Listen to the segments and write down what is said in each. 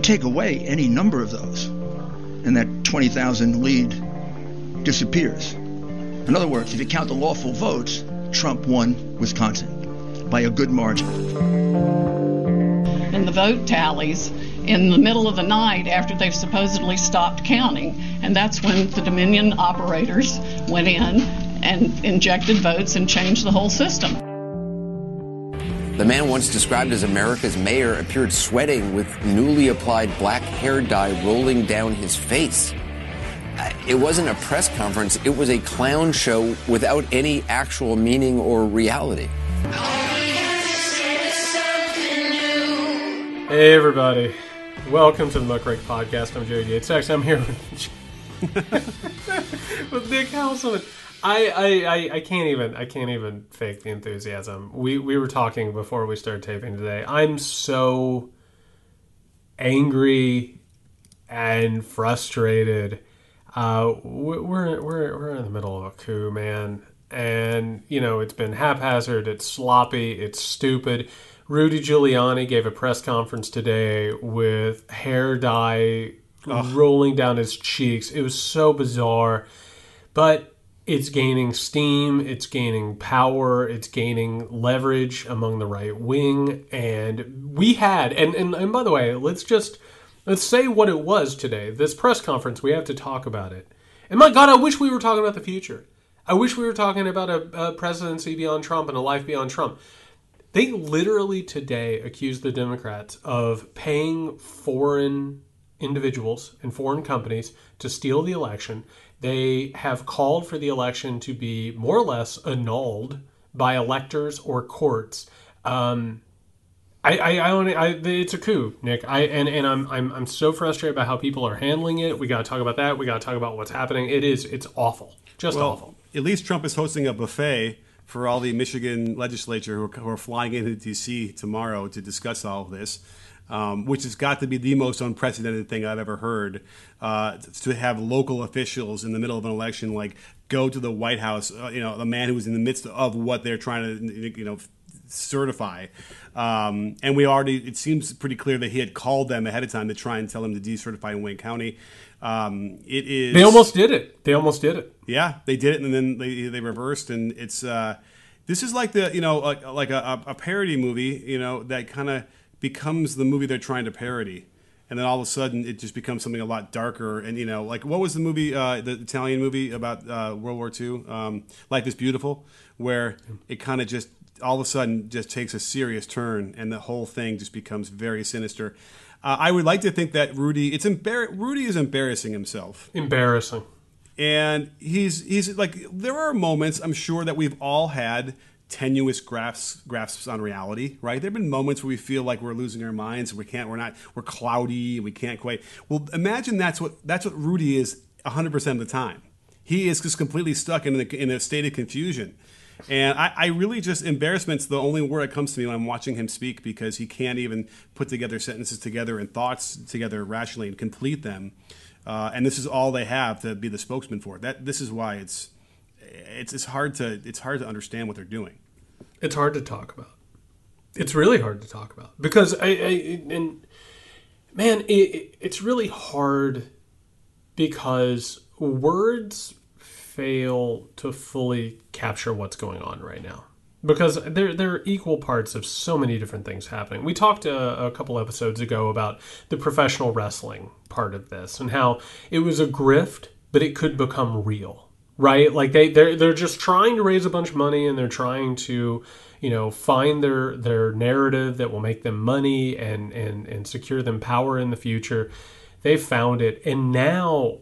take away any number of those, and that 20,000 lead disappears. In other words, if you count the lawful votes, Trump won Wisconsin by a good margin. And the vote tallies in the middle of the night after they've supposedly stopped counting. And that's when the Dominion operators went in and injected votes and changed the whole system. The man once described as America's mayor appeared sweating with newly applied black hair dye rolling down his face. Uh, It wasn't a press conference, it was a clown show without any actual meaning or reality. Hey everybody, welcome to the Muckrake Podcast. I'm Jared Yates. Actually, I'm here with, with Nick Hauselman. I, I, I, I can't even I can't even fake the enthusiasm. We we were talking before we started taping today. I'm so angry and frustrated. Uh, we- we're we're we're in the middle of a coup, man, and you know it's been haphazard, it's sloppy, it's stupid. Rudy Giuliani gave a press conference today with hair dye rolling down his cheeks. It was so bizarre, but it's gaining steam, it's gaining power, it's gaining leverage among the right wing, and we had and and, and by the way, let's just let's say what it was today. This press conference, we have to talk about it. And my God, I wish we were talking about the future. I wish we were talking about a, a presidency beyond Trump and a life beyond Trump. They literally today accused the Democrats of paying foreign individuals and foreign companies to steal the election. They have called for the election to be more or less annulled by electors or courts. Um, I, I, I, only, I, it's a coup, Nick. I and, and I'm, I'm, I'm so frustrated by how people are handling it. We got to talk about that. We got to talk about what's happening. It is, it's awful, just awful. At least Trump is hosting a buffet for all the Michigan legislature who are, who are flying into D.C. tomorrow to discuss all of this, um, which has got to be the most unprecedented thing I've ever heard. Uh, to have local officials in the middle of an election like go to the White House, uh, you know, the man who was in the midst of what they're trying to, you know, certify. Um, and we already, it seems pretty clear that he had called them ahead of time to try and tell them to decertify in Wayne County. Um, it is. They almost did it. They almost did it. Yeah, they did it, and then they they reversed, and it's uh, this is like the you know like, like a, a parody movie, you know that kind of becomes the movie they're trying to parody, and then all of a sudden it just becomes something a lot darker, and you know like what was the movie uh, the Italian movie about uh, World War II, um, Life is Beautiful, where it kind of just all of a sudden just takes a serious turn, and the whole thing just becomes very sinister. Uh, I would like to think that Rudy, it's embar- Rudy is embarrassing himself Embarrassing. and he's he's like there are moments I'm sure that we've all had tenuous grasps grasps on reality, right? There've been moments where we feel like we're losing our minds, we can't, we're not, we're cloudy, we can't quite. Well, imagine that's what that's what Rudy is 100 percent of the time. He is just completely stuck in, the, in a state of confusion. And I, I really just embarrassment's the only word that comes to me when I'm watching him speak because he can't even put together sentences together and thoughts together rationally and complete them. Uh, and this is all they have to be the spokesman for. That this is why it's it's it's hard to it's hard to understand what they're doing. It's hard to talk about. It's really hard to talk about because I, I and man, it, it, it's really hard because words fail to fully capture what's going on right now because there there are equal parts of so many different things happening. We talked uh, a couple episodes ago about the professional wrestling part of this and how it was a grift, but it could become real, right? Like they they're they're just trying to raise a bunch of money and they're trying to you know find their their narrative that will make them money and and and secure them power in the future. They found it, and now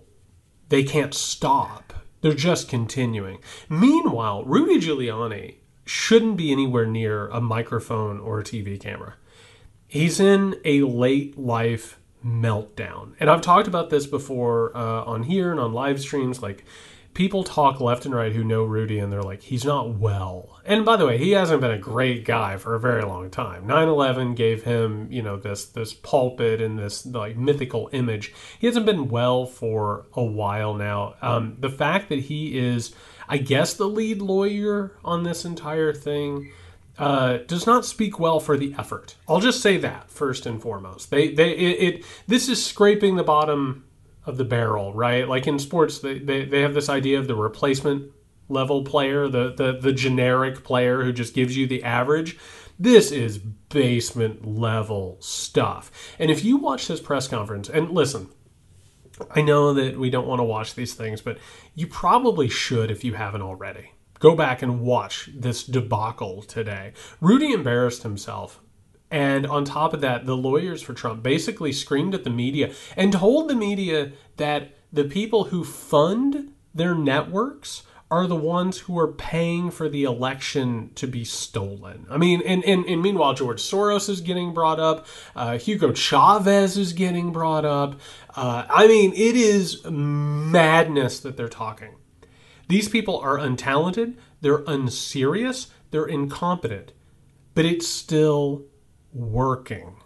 they can't stop. They're just continuing. Meanwhile, Rudy Giuliani shouldn't be anywhere near a microphone or a TV camera. He's in a late life meltdown. And I've talked about this before uh, on here and on live streams. Like, people talk left and right who know Rudy and they're like, he's not well. And by the way, he hasn't been a great guy for a very long time. 9/11 gave him, you know, this this pulpit and this like mythical image. He hasn't been well for a while now. Um, the fact that he is, I guess, the lead lawyer on this entire thing. uh, does not speak well for the effort. I'll just say that first and foremost. They they it, it this is scraping the bottom of the barrel, right? Like in sports, they, they, they have this idea of the replacement level player, the, the the generic player who just gives you the average. This is basement level stuff. And if you watch this press conference, and listen, I know that we don't want to watch these things, but you probably should if you haven't already. Go back and watch this debacle today. Rudy embarrassed himself. And on top of that, the lawyers for Trump basically screamed at the media and told the media that the people who fund their networks are the ones who are paying for the election to be stolen. I mean, and, and, and meanwhile, George Soros is getting brought up, uh, Hugo Chavez is getting brought up. Uh, I mean, it is madness that they're talking. These people are untalented, they're unserious, they're incompetent, but it's still working.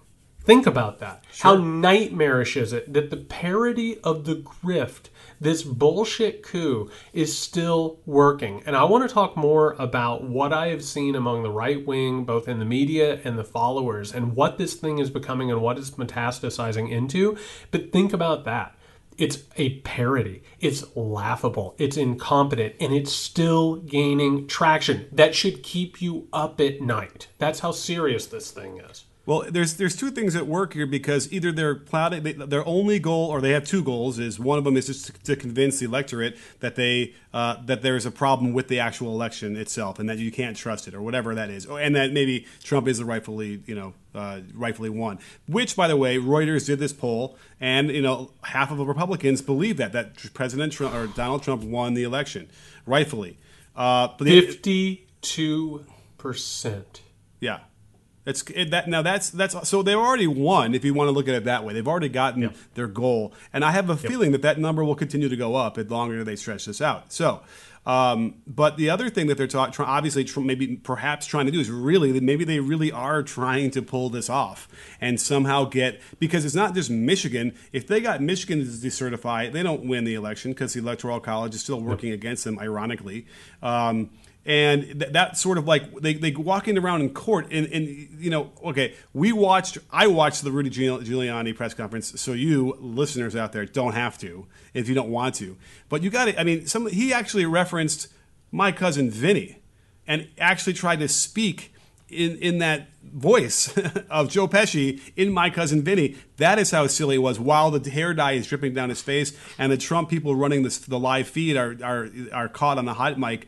Think about that. How nightmarish is it that the parody of the grift, this bullshit coup, is still working? And I want to talk more about what I have seen among the right wing, both in the media and the followers, and what this thing is becoming and what it's metastasizing into. But think about that. It's a parody. It's laughable. It's incompetent. And it's still gaining traction. That should keep you up at night. That's how serious this thing is. Well, there's there's two things at work here because either they're plotting they, their only goal, or they have two goals. Is one of them is just to, to convince the electorate that they uh, that there's a problem with the actual election itself, and that you can't trust it, or whatever that is, and that maybe Trump is the rightfully you know uh, rightfully won. Which, by the way, Reuters did this poll, and you know half of the Republicans believe that that President Trump or Donald Trump won the election rightfully. Uh, Fifty-two percent. yeah. It's it, that now that's that's so they've already won if you want to look at it that way. They've already gotten their goal, and I have a feeling that that number will continue to go up the longer they stretch this out. So, um, but the other thing that they're ta- try, obviously tr- maybe perhaps trying to do is really maybe they really are trying to pull this off and somehow get because it's not just Michigan. If they got Michigan to decertify, they don't win the election because the Electoral College is still working against them. Ironically. Um, and th- that sort of like they, they walking around in court and, and you know okay we watched i watched the rudy giuliani press conference so you listeners out there don't have to if you don't want to. But you got to i mean some he actually referenced my cousin vinny and actually tried to speak in, in that voice of Joe Pesci in My Cousin Vinny. That is how silly it was. While the hair dye is dripping down his face, and the Trump people running this, the live feed are, are are caught on the hot mic,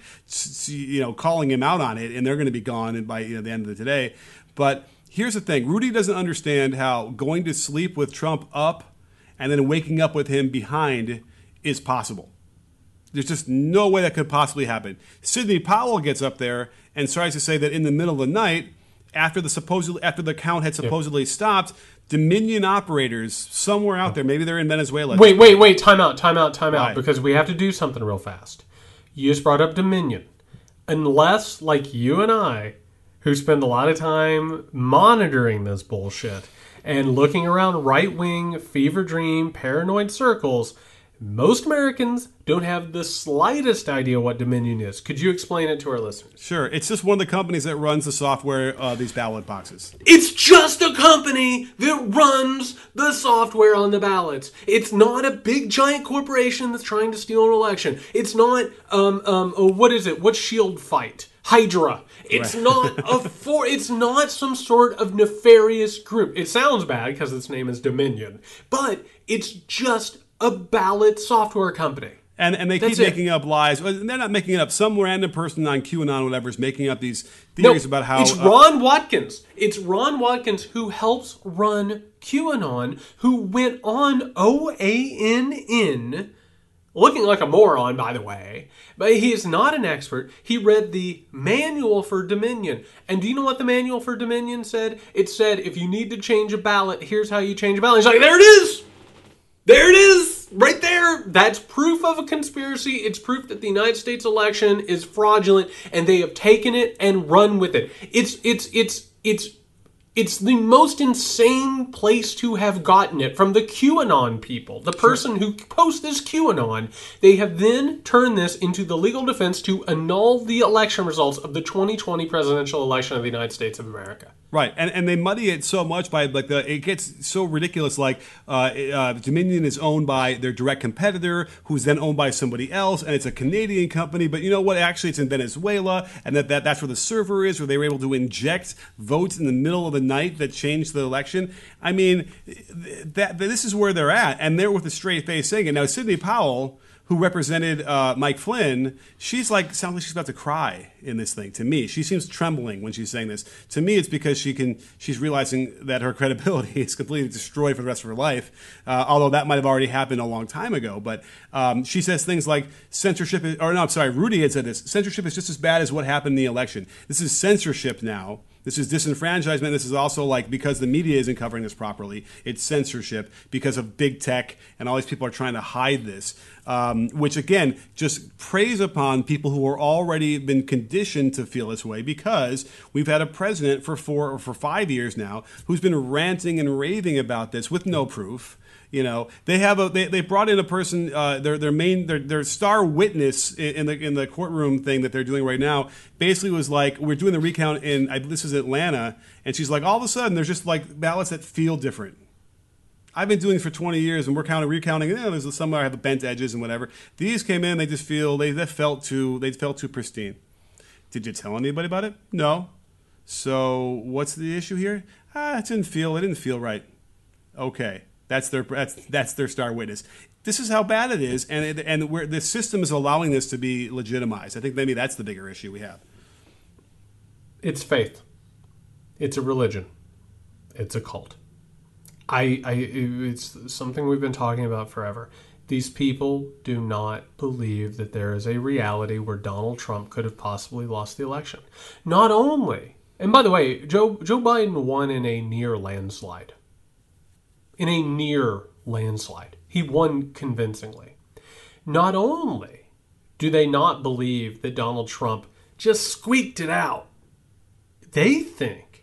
you know, calling him out on it, and they're going to be gone by you know, the end of the day. But here's the thing: Rudy doesn't understand how going to sleep with Trump up and then waking up with him behind is possible. There's just no way that could possibly happen. Sidney Powell gets up there and tries to say that in the middle of the night, after the supposedly after the count had supposedly stopped, Dominion operators somewhere out there, maybe they're in Venezuela. Wait, wait, wait. Time out, time out, time Why? out. Because we have to do something real fast. You just brought up Dominion. Unless, like you and I, who spend a lot of time monitoring this bullshit and looking around right wing, fever dream, paranoid circles, most Americans don't have the slightest idea what Dominion is. Could you explain it to our listeners? Sure, it's just one of the companies that runs the software, uh, these ballot boxes. It's just a company that runs the software on the ballots. It's not a big giant corporation that's trying to steal an election. It's not um um oh, what is it? What's Shield Fight? Hydra. It's not a for. It's not some sort of nefarious group. It sounds bad because its name is Dominion, but it's just a ballot software company. And, and they That's keep it. making up lies. They're not making it up. Some random person on QAnon, or whatever, is making up these theories about how. it's uh, Ron Watkins. It's Ron Watkins who helps run QAnon, who went on OANN, looking like a moron, by the way. But he is not an expert. He read the manual for Dominion. And do you know what the manual for Dominion said? It said if you need to change a ballot, here's how you change a ballot. He's like, there it is! There it is, right there. That's proof of a conspiracy. It's proof that the United States election is fraudulent, and they have taken it and run with it. It's it's it's it's It's the most insane place to have gotten it from the QAnon people. The person who posts this QAnon, they have then turned this into the legal defense to annul the election results of the 2020 presidential election of the United States of America. Right, and and they muddy it so much by like the it gets so ridiculous. Like uh, uh, Dominion is owned by their direct competitor, who's then owned by somebody else, and it's a Canadian company. But you know what? Actually, it's in Venezuela, and that, that that's where the server is, where they were able to inject votes in the middle of the night that changed the election. I mean, that, that this is where they're at, and they're with a straight face saying it. Now, Sidney Powell who represented uh, Mike Flynn, she's like sounds like she's about to cry in this thing. To me, she seems trembling when she's saying this. To me, it's because she can she's realizing that her credibility is completely destroyed for the rest of her life. Uh, although that might have already happened a long time ago. But um, she says things like censorship, is, or no, I'm sorry, Rudy had said this. Censorship is just as bad as what happened in the election. This is censorship now this is disenfranchisement. This is also like because the media isn't covering this properly, it's censorship because of big tech and all these people are trying to hide this. Um, which again just preys upon people who are already been conditioned to feel this way because we've had a president for four or for five years now who's been ranting and raving about this with no proof. You know, they have a they, they brought in a person, uh, their their main their, their star witness in, the in the courtroom thing that they're doing right now. Basically, was like we're doing the recount in I, this is Atlanta, and she's like all of a sudden there's just like ballots that feel different. I've been doing for 20 years, and we're counting, recounting. You know, there's some I have the bent edges and whatever. These came in, they just feel they, they felt too they felt too pristine. Did you tell anybody about it? No. So what's the issue here? Ah, it didn't feel it didn't feel right. Okay. That's their that's that's their star witness. This is how bad it is, and it, and where the system is allowing this to be legitimized. I think maybe that's the bigger issue we have. It's faith. It's a religion. It's a cult. I, I it's something we've been talking about forever. These people do not believe that there is a reality where Donald Trump could have possibly lost the election. Not only, and by the way, Joe Joe Biden won in a near landslide in a near landslide. He won convincingly. Not only do they not believe that Donald Trump just squeaked it out, they think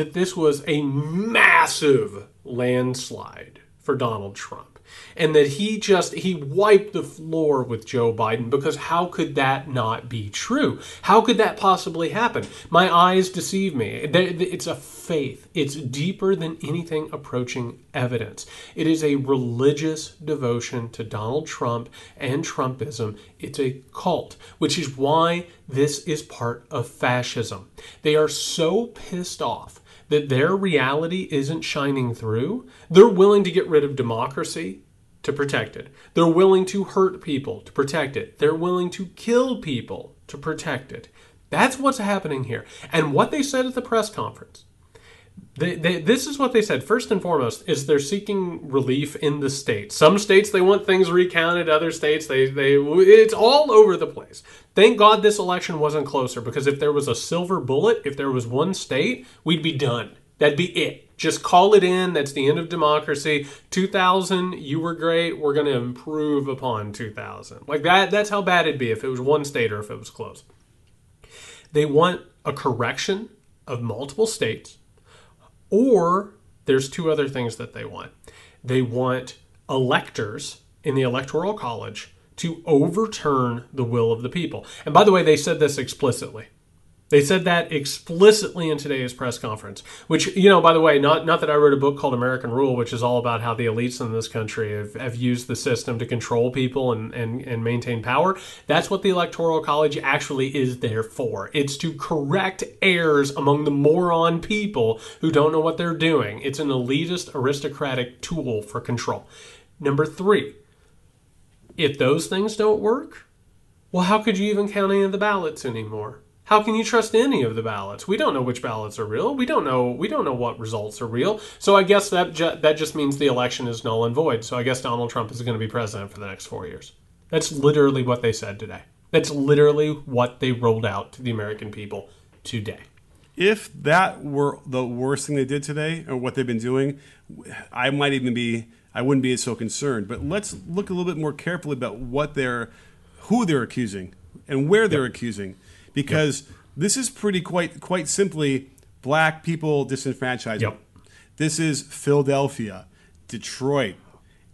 that this was a massive landslide for Donald Trump and that he just he wiped the floor with Joe Biden because how could that not be true? How could that possibly happen? My eyes deceive me. It's a faith. It's deeper than anything approaching evidence. It is a religious devotion to Donald Trump and Trumpism. It's a cult, which is why this is part of fascism. They are so pissed off that their reality isn't shining through, they're willing to get rid of democracy to protect it. They're willing to hurt people to protect it. They're willing to kill people to protect it. That's what's happening here. And what they said at the press conference they, they, this is what they said. First and foremost, is they're seeking relief in the states. Some states they want things recounted. Other states they they it's all over the place. Thank God this election wasn't closer because if there was a silver bullet, if there was one state, we'd be done. That'd be it. Just call it in. That's the end of democracy. 2000, you were great. We're going to improve upon 2000. Like that. That's how bad it'd be if it was one state or if it was close. They want a correction of multiple states or there's two other things that they want. They want electors in the Electoral College to overturn the will of the people. And by the way, they said this explicitly. They said that explicitly in today's press conference, which, you know, by the way, not, not that I wrote a book called American Rule, which is all about how the elites in this country have, have used the system to control people and, and, and maintain power. That's what the Electoral College actually is there for. It's to correct errors among the moron people who don't know what they're doing. It's an elitist, aristocratic tool for control. Number three, if those things don't work, well, how could you even count any of the ballots anymore? How can you trust any of the ballots? We don't know which ballots are real. We don't know. We don't know what results are real. So I guess that ju- that just means the election is null and void. So I guess Donald Trump is going to be president for the next four years. That's literally what they said today. That's literally what they rolled out to the American people today. If that were the worst thing they did today, or what they've been doing, I might even be. I wouldn't be so concerned. But let's look a little bit more carefully about what they're, who they're accusing, and where they're yep. accusing because yep. this is pretty quite quite simply black people disenfranchised. Yep. This is Philadelphia, Detroit,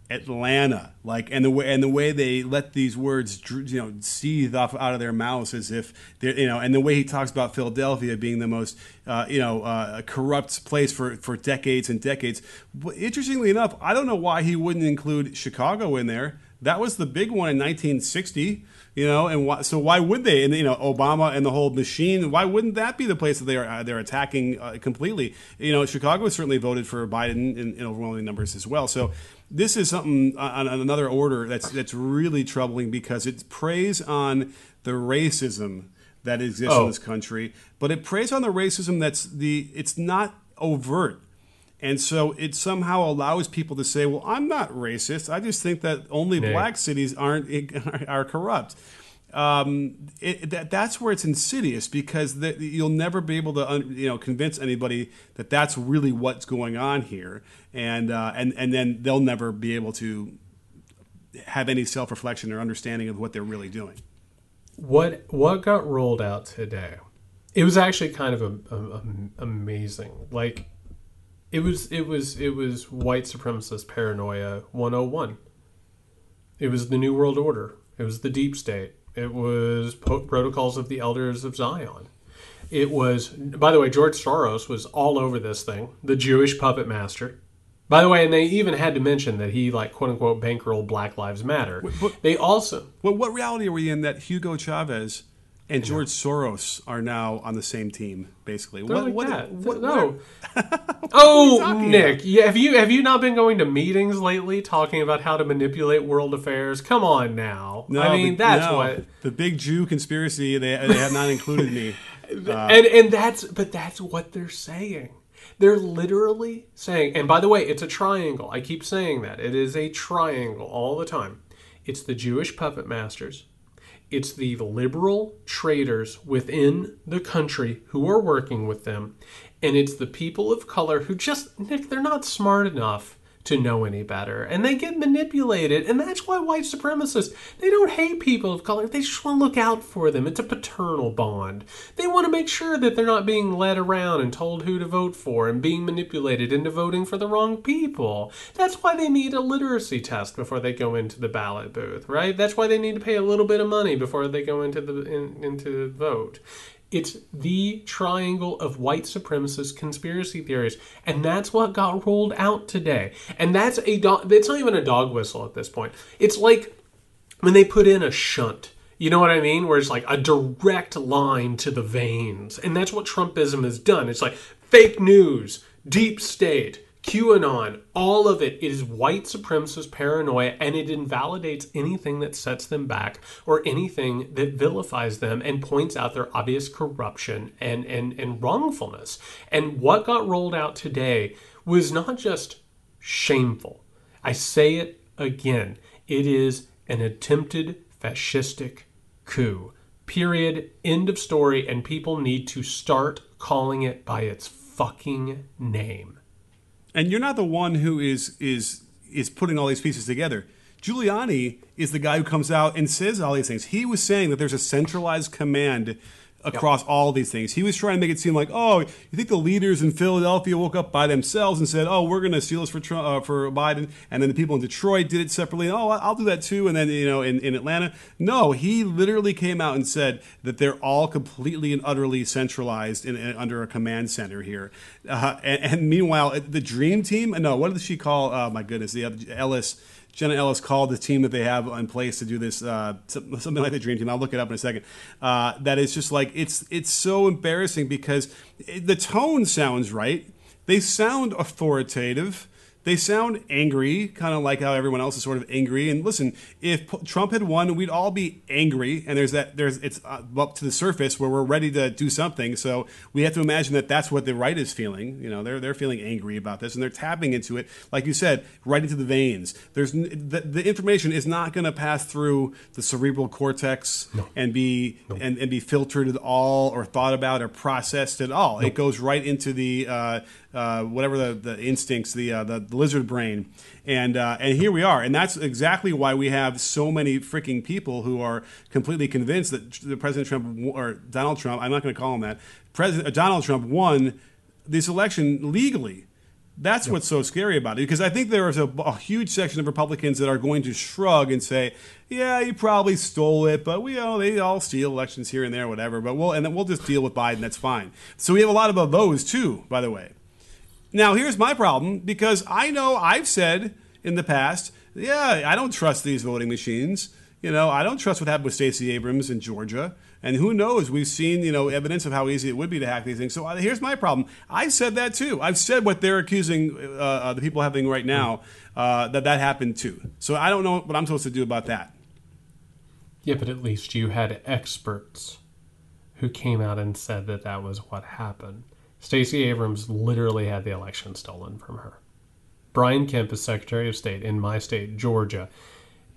Atlanta, like and the way and the way they let these words you know seethe off out of their mouths as if they're you know and the way he talks about Philadelphia being the most uh, you know uh, corrupt place for for decades and decades. But interestingly enough, I don't know why he wouldn't include Chicago in there. That was the big one in 1960 you know, and why, so why would they? And you know, Obama and the whole machine. Why wouldn't that be the place that they are uh, they're attacking uh, completely? You know, Chicago certainly voted for Biden in, in overwhelming numbers as well. So this is something on, on another order that's that's really troubling because it preys on the racism that exists Oh. in this country, but it preys on the racism that's the it's not overt. And so it somehow allows people to say, "Well, I'm not racist. I just think that only black cities aren't are corrupt." Um, it, that, that's where it's insidious because the, you'll never be able to un, you know convince anybody that that's really what's going on here, and uh, and and then they'll never be able to have any self reflection or understanding of what they're really doing. What what got rolled out today? It was actually kind of a, a- a- amazing. Like it was it was it was white supremacist paranoia 101. It was the new world order. It was the deep state. It was po- protocols of the elders of Zion. It was by the way George Soros was all over this thing, the Jewish puppet master. By the way, and they even had to mention that he like quote unquote bankrolled Black Lives Matter. but- they also Well, what reality are we in that Hugo Chavez and George Soros are now on the same team, basically? They're what, like what, that. what- no. oh, Nick, yeah, have you have you not been going to meetings lately talking about how to manipulate world affairs? Come on now. No, I mean, the- that's no. what. the big Jew conspiracy. They, they have not included me. Uh, and and that's but that's what they're saying. They're literally saying. And by the way, it's a triangle. I keep saying that. It is a triangle all the time. It's the Jewish puppet masters. It's the liberal traitors within the country who are working with them. And it's the people of color who just, Nick, they're not smart enough to know any better. And they get manipulated. And that's why white supremacists, they don't hate people of color. They just want to look out for them. It's a paternal bond. They want to make sure that they're not being led around and told who to vote for and being manipulated into voting for the wrong people. That's why they need a literacy test before they go into the ballot booth, right? That's why they need to pay a little bit of money before they go into the in, into vote. It's the triangle of white supremacist conspiracy theories, and that's what got rolled out today. And that's a dog. It's not even a dog whistle at this point. It's like when they put in a shunt. You know what I mean? Where it's like a direct line to the veins. And that's what Trumpism has done. It's like fake news, deep state, QAnon, all of it is white supremacist paranoia and it invalidates anything that sets them back or anything that vilifies them and points out their obvious corruption and, and, and wrongfulness. And what got rolled out today was not just shameful. I say it again. It is an attempted fascistic coup. Period. End of story. And people need to start calling it by its fucking name. And you're not the one who is is is putting all these pieces together. Giuliani is the guy who comes out and says all these things. He was saying that there's a centralized command across all these things. He was trying to make it seem like, oh, you think the leaders in Philadelphia woke up by themselves and said, oh, we're going to steal this for Trump, uh, for Biden, and then the people in Detroit did it separately. Oh, I'll do that too. And then you know, in, in Atlanta, no, he literally came out and said that they're all completely and utterly centralized in, in- under a command center here. Uh, and, and meanwhile, the Dream Team, no, what did she call? Oh my goodness, the Ellis. Jenna Ellis called the team that they have in place to do this, uh, something like the Dream Team. I'll look it up in a second. Uh, that is just like it's it's so embarrassing because it, the tone sounds right. They sound authoritative. They sound angry, kind of like how everyone else is sort of angry. And listen, if P- Trump had won, we'd all be angry. And there's that. There's it's uh, up to the surface where we're ready to do something. So we have to imagine that that's what the right is feeling. You know, they're they're feeling angry about this, and they're tapping into it, like you said, right into the veins. There's the, the information is not going to pass through the cerebral cortex and be and, and be filtered at all, or thought about, or processed at all. It goes right into the uh, uh, whatever the, the instincts, the, uh, the the lizard brain, and uh, and here we are, and that's exactly why we have so many freaking people who are completely convinced that the President Trump or Donald Trump, I'm not going to call him that, President uh, Donald Trump won this election legally. That's what's so scary about it because I think there is a, a, huge section of Republicans that are going to shrug and say, "Yeah, you probably stole it, but we know they all steal elections here and there, whatever." But we'll and then we'll just deal with Biden. That's fine. So we have a lot of those too, by the way. Now here's my problem because I know I've said in the past, "Yeah, I don't trust these voting machines." You know, I don't trust what happened with Stacey Abrams in Georgia. And who knows? We've seen, you know, evidence of how easy it would be to hack these things. So uh, here's my problem. I said that too. I've said what they're accusing uh, uh, the people having right now uh, that that happened too. So I don't know what I'm supposed to do about that. Yeah, but at least you had experts who came out and said that that was what happened. Stacey Abrams literally had the election stolen from her. Brian Kemp is Secretary of State in my state, Georgia,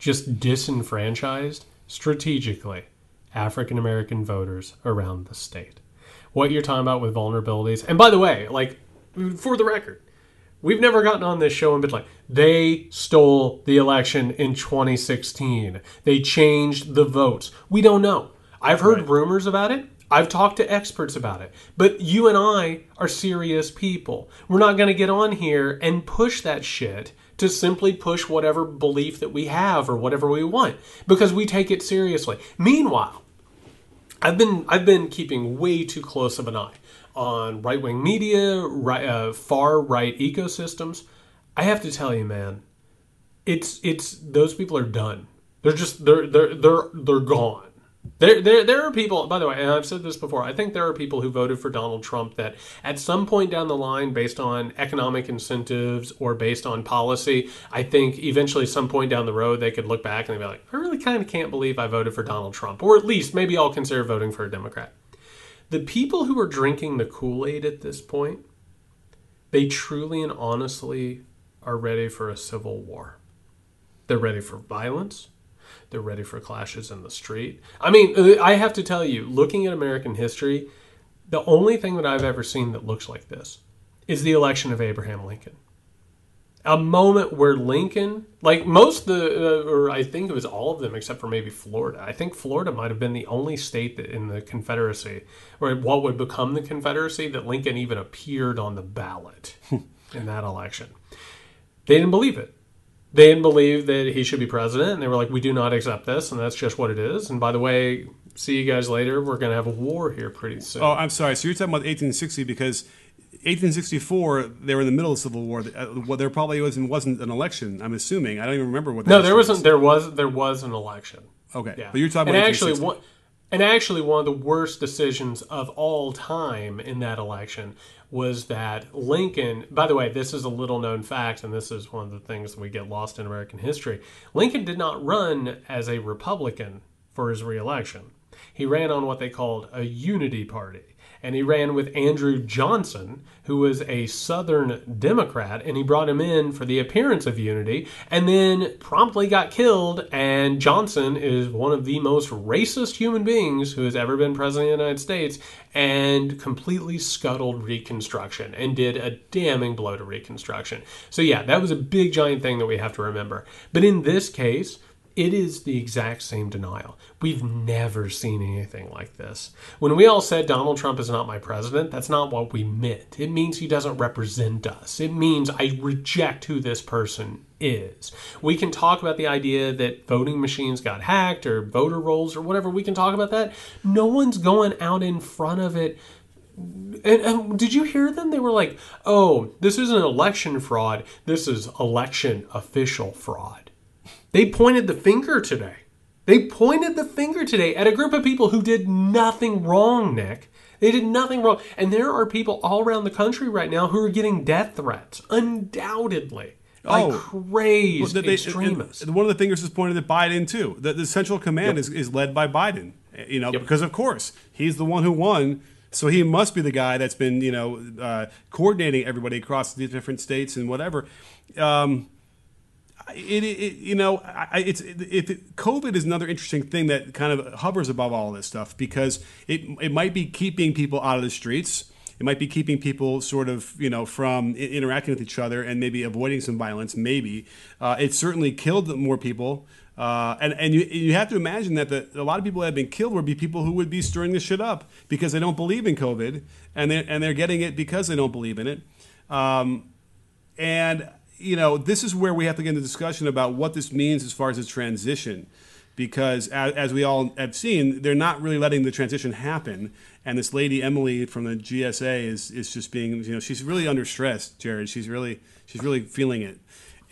just disenfranchised strategically African American voters around the state. What you're talking about with vulnerabilities, and by the way, like for the record, we've never gotten on this show and been like, they stole the election in 2016. They changed the votes. We don't know. I've heard right. rumors about it. I've talked to experts about it. But you and I are serious people. We're not going to get on here and push that shit to simply push whatever belief that we have or whatever we want because we take it seriously. Meanwhile, I've been I've been keeping way too close of an eye on right wing media, right, uh, far right ecosystems. I have to tell you, man, it's it's those people are done. They're just they're they're they're they're gone. There, there, there are people, by the way, and I've said this before, I think there are people who voted for Donald Trump that at some point down the line, based on economic incentives or based on policy, I think eventually, some point down the road, they could look back and they'd be like, I really kind of can't believe I voted for Donald Trump. Or at least maybe I'll consider voting for a Democrat. The people who are drinking the Kool Aid at this point, they truly and honestly are ready for a civil war. They're ready for violence. They're ready for clashes in the street. I mean, uh, I have to tell you, looking at American history, the only thing that I've ever seen that looks like this is the election of Abraham Lincoln. A moment where Lincoln, like most the, uh, or I think it was all of them except for maybe Florida. I think Florida might have been the only state that in the Confederacy, or what would become the Confederacy, that Lincoln even appeared on the ballot in that election. They didn't believe it they didn't believe that he should be president, and they were like, "We do not accept this," and that's just what it is. And by the way, see you guys later. We're going to have a war here pretty soon. Oh, I'm sorry. So you're talking about 1860 because 1864 they were in the middle of civil war. Uh, well, there probably wasn't wasn't an election. I'm assuming. I don't even remember what. No, there wasn't. There was there was an election. Okay, yeah. but you're talking and about actually one. And actually, one of the worst decisions of all time in that election was that Lincoln, by the way, this is a little known fact, and this is one of the things we get lost in American history. Lincoln did not run as a Republican for his reelection. He ran on what they called a unity party and he ran with Andrew Johnson, who was a Southern Democrat, and he brought him in for the appearance of unity, and then promptly got killed. And Johnson is one of the most racist human beings who has ever been president of the United States, and completely scuttled Reconstruction and did a damning blow to Reconstruction. So, yeah, that was a big giant thing that we have to remember. But in this case, it is the exact same denial. We've never seen anything like this. When we all said Donald Trump is not my president, that's not what we meant. It means he doesn't represent us. It means I reject who this person is. We can talk about the idea that voting machines got hacked or voter rolls or whatever. We can talk about that. No one's going out in front of it and, and, did you hear them? They were like, "Oh, this isn't election fraud. This is election official fraud." They pointed the finger today. They pointed the finger today at a group of people who did nothing wrong, Nick. They did nothing wrong. And there are people all around the country right now who are getting death threats, undoubtedly. By oh, crazy well, they, extremists. one of the fingers is pointed at Biden too. The, the central command yep. is, is led by Biden. You know, yep. because of course he's the one who won, so he must be the guy that's been you know uh, coordinating everybody across the different states and whatever. Um, it, it, you know, I, it's it, COVID is another interesting thing that kind of hovers above all this stuff because it it might be keeping people out of the streets. It might be keeping people sort of, you know, from interacting with each other and maybe avoiding some violence. Maybe uh, it certainly killed more people. Uh, and and you, you have to imagine that the, a lot of people that have been killed would be people who would be stirring this shit up because they don't believe in COVID and they're, and they're getting it because they don't believe in it. Um, and, you know, this is where we have to get into discussion about what this means as far as its transition. Because as, as we all have seen, they're not really letting the transition happen. And this lady, Emily from the GSA, is, is just being, you know, she's really under stress, Jared. She's really, she's really feeling it.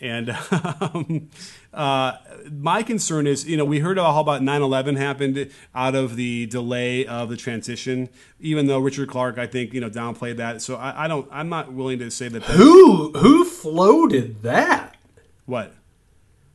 And um, uh, my concern is, you know, we heard all about 9 11 happened out of the delay of the transition, even though Richard Clarke, I think, you know, downplayed that. So I, I don't, I'm not willing to say that Who who floated that? What?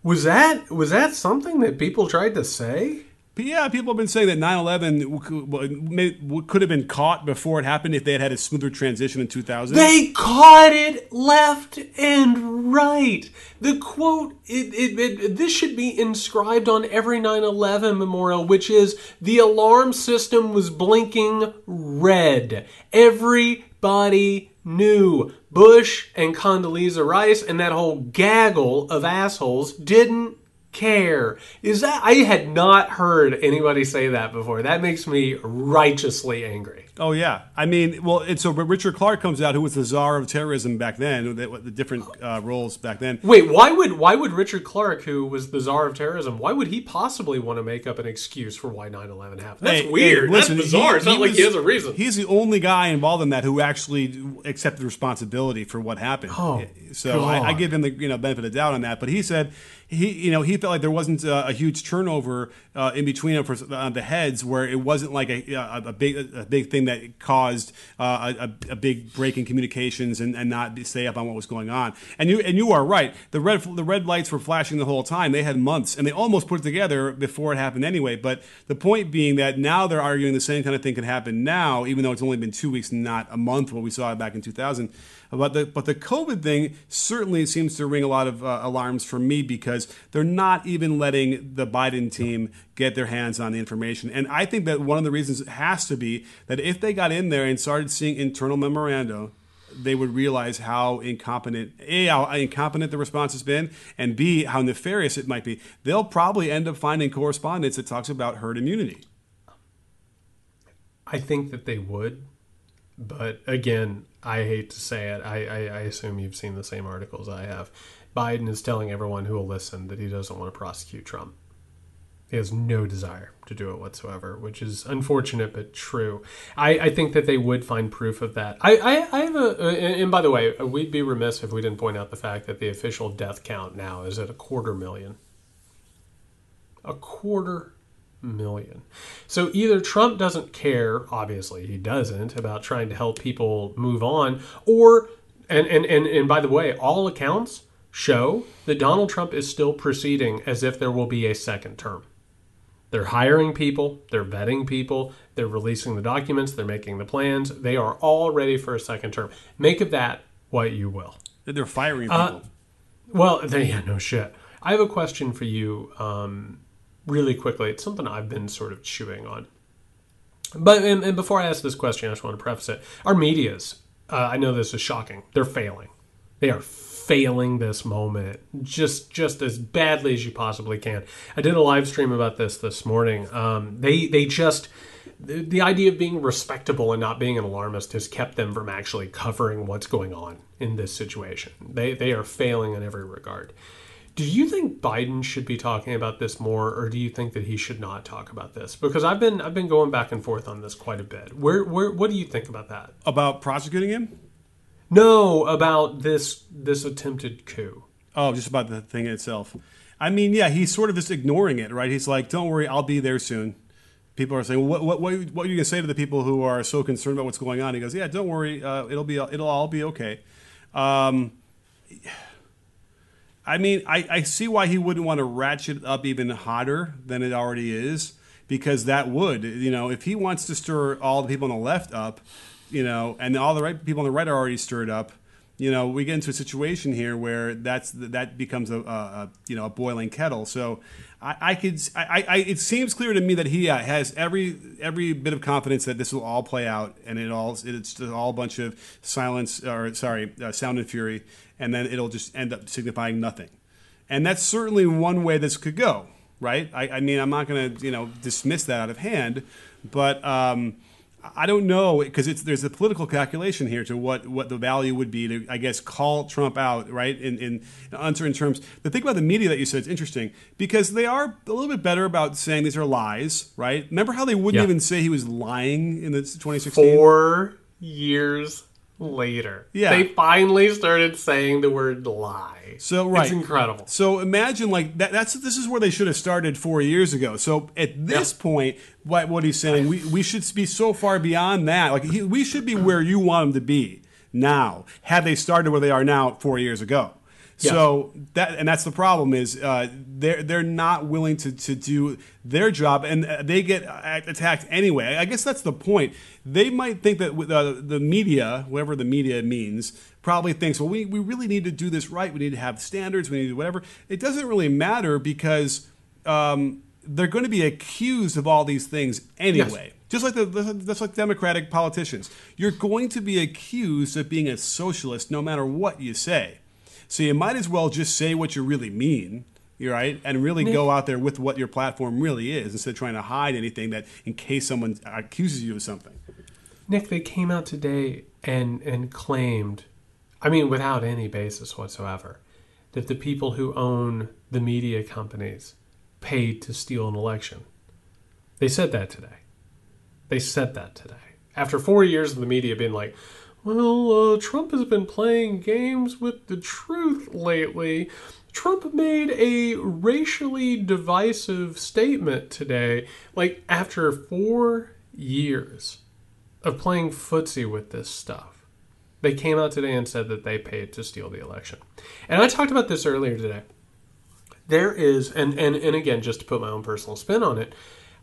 Was that was that something that people tried to say? Yeah, people have been saying that 9/11 could have been caught before it happened if they had had a smoother transition in 2000. They caught it left and right. The quote, it, it, it, this should be inscribed on every 9 11 memorial, which is the alarm system was blinking red. Everybody knew. Bush and Condoleezza Rice and that whole gaggle of assholes didn't care. Is that I had not heard anybody say that before. That makes me righteously angry. Oh yeah, I mean, well, it's so Richard Clarke comes out, who was the czar of terrorism back then, the, the different uh, roles back then. Wait, why would why would Richard Clarke, who was the czar of terrorism, why would he possibly want to make up an excuse for why 9-11 happened? That's Hey, weird. hey, listen, That's bizarre. he- it's not he like he has a reason. He's the only guy involved in that who actually accepted responsibility for what happened. Oh, so I, I give him the you know benefit of the doubt on that. But he said he you know he felt like there wasn't a, a huge turnover uh, in between them for uh, the heads where it wasn't like a, a, a big a big thing that caused uh, a, a- big break in communications and, and not stay up on what was going on. And you and you are right. The red the red lights were flashing the whole time. They had months and they almost put it together before it happened anyway. But the point being that now they're arguing the same kind of thing could happen now, even though it's only been two weeks, not a month, what we saw back in 2000. But the but the COVID thing certainly seems to ring a lot of uh, alarms for me because they're not even letting the Biden team get their hands on the information. And I think that one of the reasons has to be that if they got in there and started seeing internal memoranda they would realize how incompetent a how incompetent the response has been and b how nefarious it might be they'll probably end up finding correspondence that talks about herd immunity I think that they would, but again, I hate to say it. I, I, I assume you've seen the same articles I have. Biden is telling everyone who will listen that he doesn't want to prosecute Trump. He has no desire to do it whatsoever, which is unfortunate but true. I, I think that they would find proof of that. I, I, I have a, and by the way, we'd be remiss if we didn't point out the fact that the official death count now is at a quarter million. A quarter million. So either Trump doesn't care, obviously he doesn't, about trying to help people move on, or and and and, and by the way, all accounts show that Donald Trump is still proceeding as if there will be a second term. They're hiring people, they're vetting people, they're releasing the documents, they're making the plans. They are all ready for a second term. Make of that what you will. they're firing people Well, they, yeah, no shit. I have a question for you, um, really quickly. It's something I've been sort of chewing on. But and, and before I ask this question, I just want to preface it. Our media's, uh, I know this is shocking. They're failing. They are failing this moment just just as badly as you possibly can. I did a live stream about this this morning. Um, they they just the, the idea of being respectable and not being an alarmist has kept them from actually covering what's going on in this situation. They they are failing in every regard. Do you think Biden should be talking about this more, or do you think that he should not talk about this? Because I've been I've been going back and forth on this quite a bit. Where where what do you think about that? about prosecuting him No, about this this attempted coup. Oh, just about the thing itself. I mean, yeah, he's sort of just ignoring it, right? He's like, "Don't worry, I'll be there soon." People are saying, well, "What, what, what, what are you gonna say to the people who are so concerned about what's going on?" He goes, "Yeah, don't worry, uh, it'll be, it'll all be okay." Um, I mean, I, I see why he wouldn't want to ratchet up even hotter than it already is, because that would, you know, if he wants to stir all the people on the left up, you know, and all the right people on the right are already stirred up, you know, we get into a situation here where that's that becomes a, a, you know a boiling kettle. So I, I could I, I it seems clear to me that he uh, has every every bit of confidence that this will all play out and it all it's all a bunch of silence or sorry uh, sound and fury and then it'll just end up signifying nothing. And that's certainly one way this could go. right? I, I mean, I'm not going to you know dismiss that out of hand, but. Um, I don't know because it's there's a political calculation here to what, what the value would be to I guess call Trump out right in, in uncertain terms. The thing about the media that you said is interesting because they are a little bit better about saying these are lies, right? Remember how they wouldn't Yeah. even say he was lying in the 2016? Four years later, Yeah. they finally started saying the word lie. So right, it's incredible. So imagine like that. That's this is where they should have started four years ago. So at this Yeah. point, what what he's saying, we we should be so far beyond that. Like he, we should be where you want him to be now. Had they started where they are now four years ago. So that and that's the problem is uh, they're they're not willing to, to do their job and uh, they get uh, attacked anyway. I guess that's the point. They might think that uh, the media, whatever the media means, probably thinks, well, we, we really need to do this right. We need to have standards. We need to do whatever. It doesn't really matter because um, they're going to be accused of all these things anyway. Just like the, that's like Democratic politicians. You're going to be accused of being a socialist no matter what you say. So you might as well just say what you really mean, right, and really go out there with what your platform really is instead of trying to hide anything that in case someone accuses you of something. Nick, they came out today and and claimed, I mean, without any basis whatsoever, that the people who own the media companies paid to steal an election. They said that today. They said that today. After four years of the media being like, well, uh, Trump has been playing games with the truth lately. Trump made a racially divisive statement today. Like, after four years of playing footsie with this stuff, they came out today and said that they paid to steal the election. And I talked about this earlier today. There is, and, and, and again, just to put my own personal spin on it,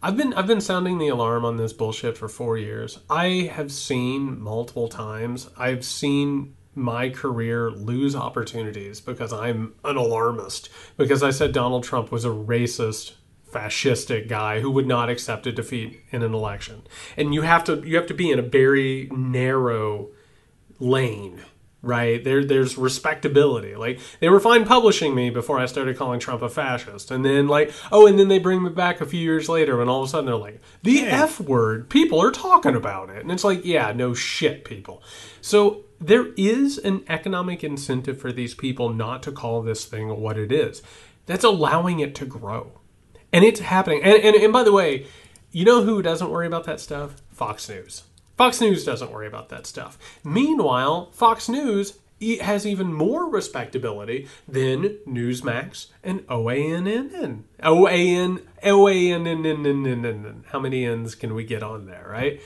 I've been I've been sounding the alarm on this bullshit for four years. I have seen multiple times. I've seen my career lose opportunities because I'm an alarmist. Because I said Donald Trump was a racist, fascistic guy who would not accept a defeat in an election. And you have to you have to be in a very narrow lane right? There there's respectability. Like they were fine publishing me before i started calling trump a fascist. And then like oh and then they bring me back a few years later and all of a sudden they're like the f word people are talking about it. And it's like yeah no shit people. So there is an economic incentive for these people not to call this thing what it is. That's allowing it to grow. And it's happening. And, and, and by the way you know who doesn't worry about that stuff? Fox news Fox News doesn't worry about that stuff. Meanwhile, Fox News has even more respectability than Newsmax and OANN. OAN, OANN. How many N's can we get on there, right?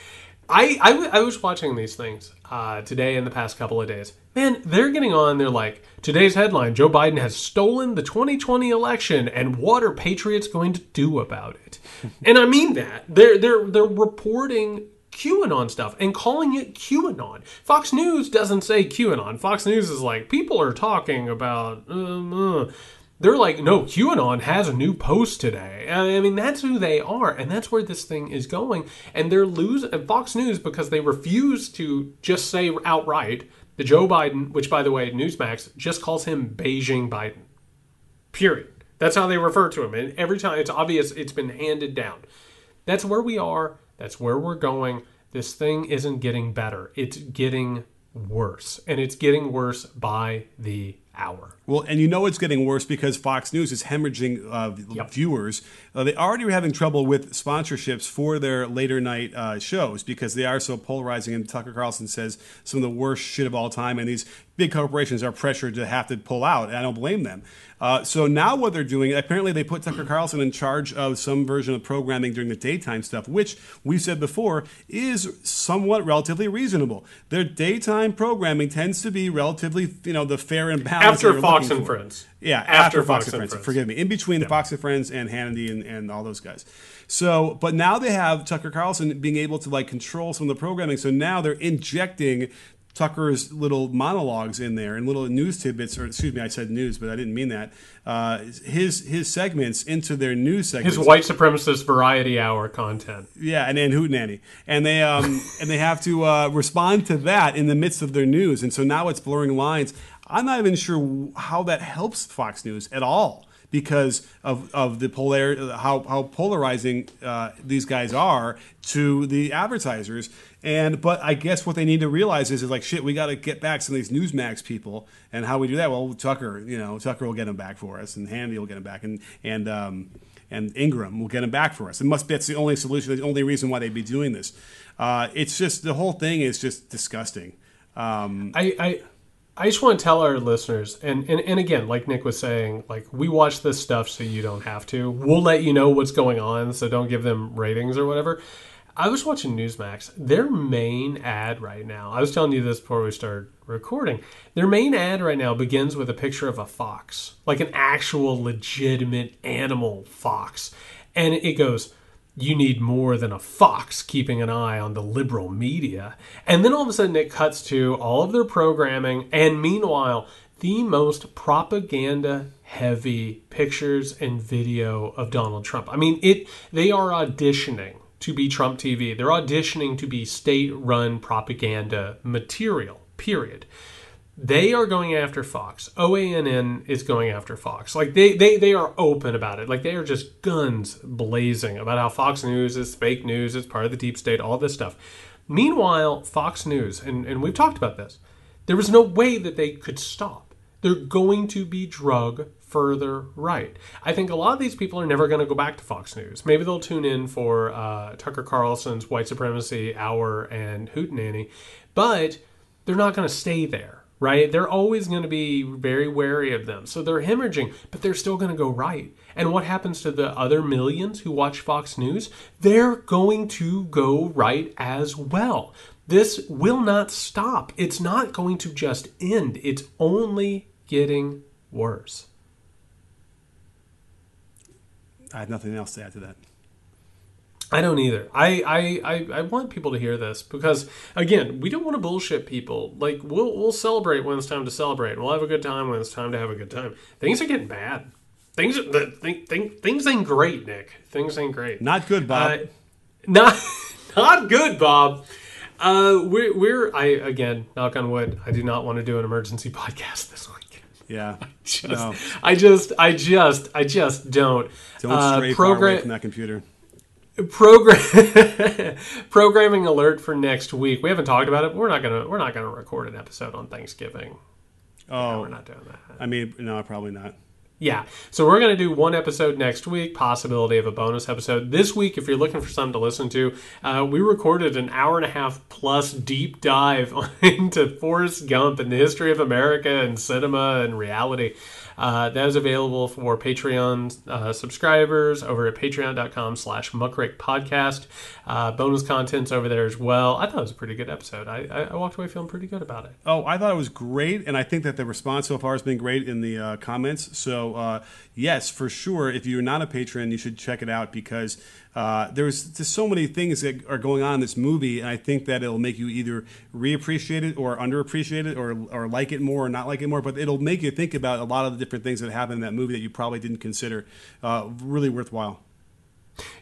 I, I, was watching these things uh, today and the past couple of days. Man, they're getting on. They're like, today's headline Joe Biden has stolen the 2020 election, and what are patriots going to do about it? and I mean that. They're, they're, they're reporting QAnon stuff and calling it QAnon. Fox News doesn't say QAnon. Fox News is like, people are talking about. Um, uh. They're like, no, QAnon has a new post today. I mean, that's who they are, and that's where this thing is going. And they're losing Fox News because they refuse to just say outright the Joe Biden, which by the way, Newsmax just calls him Beijing Biden. Period. That's how they refer to him. And every time it's obvious it's been handed down. That's where we are. That's where we're going. This thing isn't getting better. It's getting worse. And it's getting worse by the hour. Well, and you know it's getting worse because Fox News is hemorrhaging uh, Yep. viewers. Uh, they already were having trouble with sponsorships for their later night uh, shows because they are so polarizing. And Tucker Carlson says some of the worst shit of all time, and these big corporations are pressured to have to pull out, and I don't blame them. Uh, so now what they're doing, apparently they put Tucker Carlson in charge of some version of programming during the daytime stuff, which we said before is somewhat relatively reasonable. Their daytime programming tends to be relatively, you know, the fair and balanced. After you're Fox and for. Friends. Yeah, After after, Fox Fox, and and Friends. Friends. Forgive me. In between the Fox and Friends and Hannity and, and all those guys. So, but now they have Tucker Carlson being able to like control some of the programming. So now they're injecting Tucker's little monologues in there and little news tidbits, or excuse me, I said news, but I didn't mean that. Uh, his his segments into their news segments. His white supremacist variety hour content. Yeah, and then Hootenanny, and they um and they have to uh, respond to that in the midst of their news, and so now it's blurring lines. I'm not even sure how that helps Fox News at all because of, of the polar how, how polarizing uh, these guys are to the advertisers. And but I guess what they need to realize is, is like shit, we got to get back some of these Newsmax people. And how we do that? Well, Tucker, you know, Tucker will get them back for us, and Hannity will get them back, and and um, and Ingraham will get them back for us. It must be that's the only solution, the only reason why they'd be doing this. Uh, it's just the whole thing is just disgusting. Um, I, I I just want to tell our listeners, and, and, and again, like Nick was saying, like we watch this stuff so you don't have to. We'll let you know what's going on, so don't give them ratings or whatever. I was watching Newsmax. Their main ad right now, I was telling you this before we started recording. Their main ad right now begins with a picture of a fox, like an actual legitimate animal fox. And it goes, you need more than a fox keeping an eye on the liberal media. And then all of a sudden it cuts to all of their programming, and meanwhile, the most propaganda heavy pictures and video of Donald Trump. I mean, it they are auditioning to be Trump TV. They're auditioning to be state-run propaganda material. Period they are going after Fox. OANN is going after Fox. Like they, they they are open about it. Like they are just guns blazing about how Fox News is fake news, it's part of the deep state, all this stuff. Meanwhile, Fox News, and, and we've talked about this, there was no way that they could stop. They're going to be drug further right. I think a lot of these people are never going to go back to Fox News. Maybe they'll tune in for uh, Tucker Carlson's White Supremacy Hour and Hootenanny, but they're not going to stay there right? They're always going to be very wary of them. So they're hemorrhaging, but they're still going to go right. And what happens to the other millions who watch Fox News? They're going to go right as well. This will not stop. It's not going to just end. It's only getting worse. I have nothing else to add to that. I don't either. I, I, I, I, want people to hear this because again, we don't want to bullshit people. Like we'll we'll celebrate when it's time to celebrate. We'll have a good time when it's time to have a good time. Things are getting bad. Things the thing, thing, things ain't great, Nick. Things ain't great. Not good, Bob. Uh, not not good, Bob. Uh, we're we're I again knock on wood. I do not want to do an emergency podcast this week. Yeah, I just, no. I just, I just, I just don't. Don't stray uh, program- far away from that computer program programming alert for next week. We haven't talked about it. we're not gonna we're not gonna record an episode on Thanksgiving. Oh, no, we're not doing that. I mean, no, probably not. Yeah, so we're gonna do one episode next week. Possibility of a bonus episode this week. If you're looking for something to listen to, uh, we recorded an hour and a half plus deep dive into Forrest Gump and the history of America and cinema and reality. Uh, that is available for Patreon uh, subscribers over at patreon.com slash muckrake podcast. Uh, bonus contents over there as well. I thought it was a pretty good episode. I, I, I, walked away feeling pretty good about it. Oh, I thought it was great. And I think that the response so far has been great in the uh, comments. So, uh, yes, for sure, if you're not a patron, you should check it out because uh, there's just so many things that are going on in this movie, and I think that it'll make you either reappreciate it or underappreciate it, or or like it more or not like it more. But it'll make you think about a lot of the different things that happen in that movie that you probably didn't consider. Uh, really worthwhile.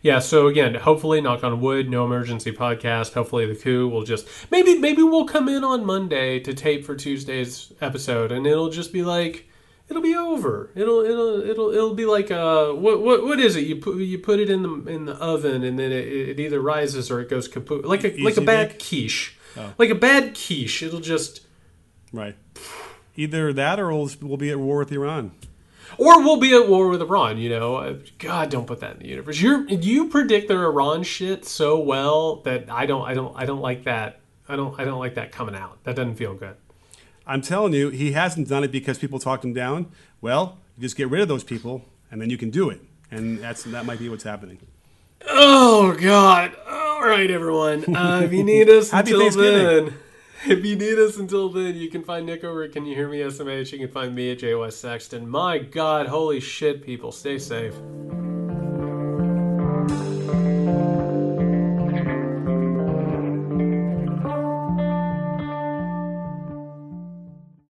Yeah, so again, hopefully, knock on wood, no emergency podcast. Hopefully, the coup will just maybe maybe we'll come in on Monday to tape for Tuesday's episode, and it'll just be like it'll be over. It'll it'll it'll it'll be like uh what what what is it? You put you put it in the in the oven and then it, it either rises or it goes kaput. Like a Easy like a bad quiche. Oh. Like a bad quiche. It'll just right. Either that or we'll, we'll be at war with Iran. Or we'll be at war with Iran, you know. God, don't put that in the universe. You you predict their Iran shit so well that I don't I don't I don't like that. I don't I don't like that coming out. That doesn't feel good. I'm telling you, he hasn't done it because people talked him down. Well, you just get rid of those people, and then you can do it. And that's that might be what's happening. Oh God! All right, everyone. Uh, if you need us until then, if you need us until then, you can find Nick over Can You Hear Me SMH. You can find me at J West Sexton. My God, holy shit, people, stay safe.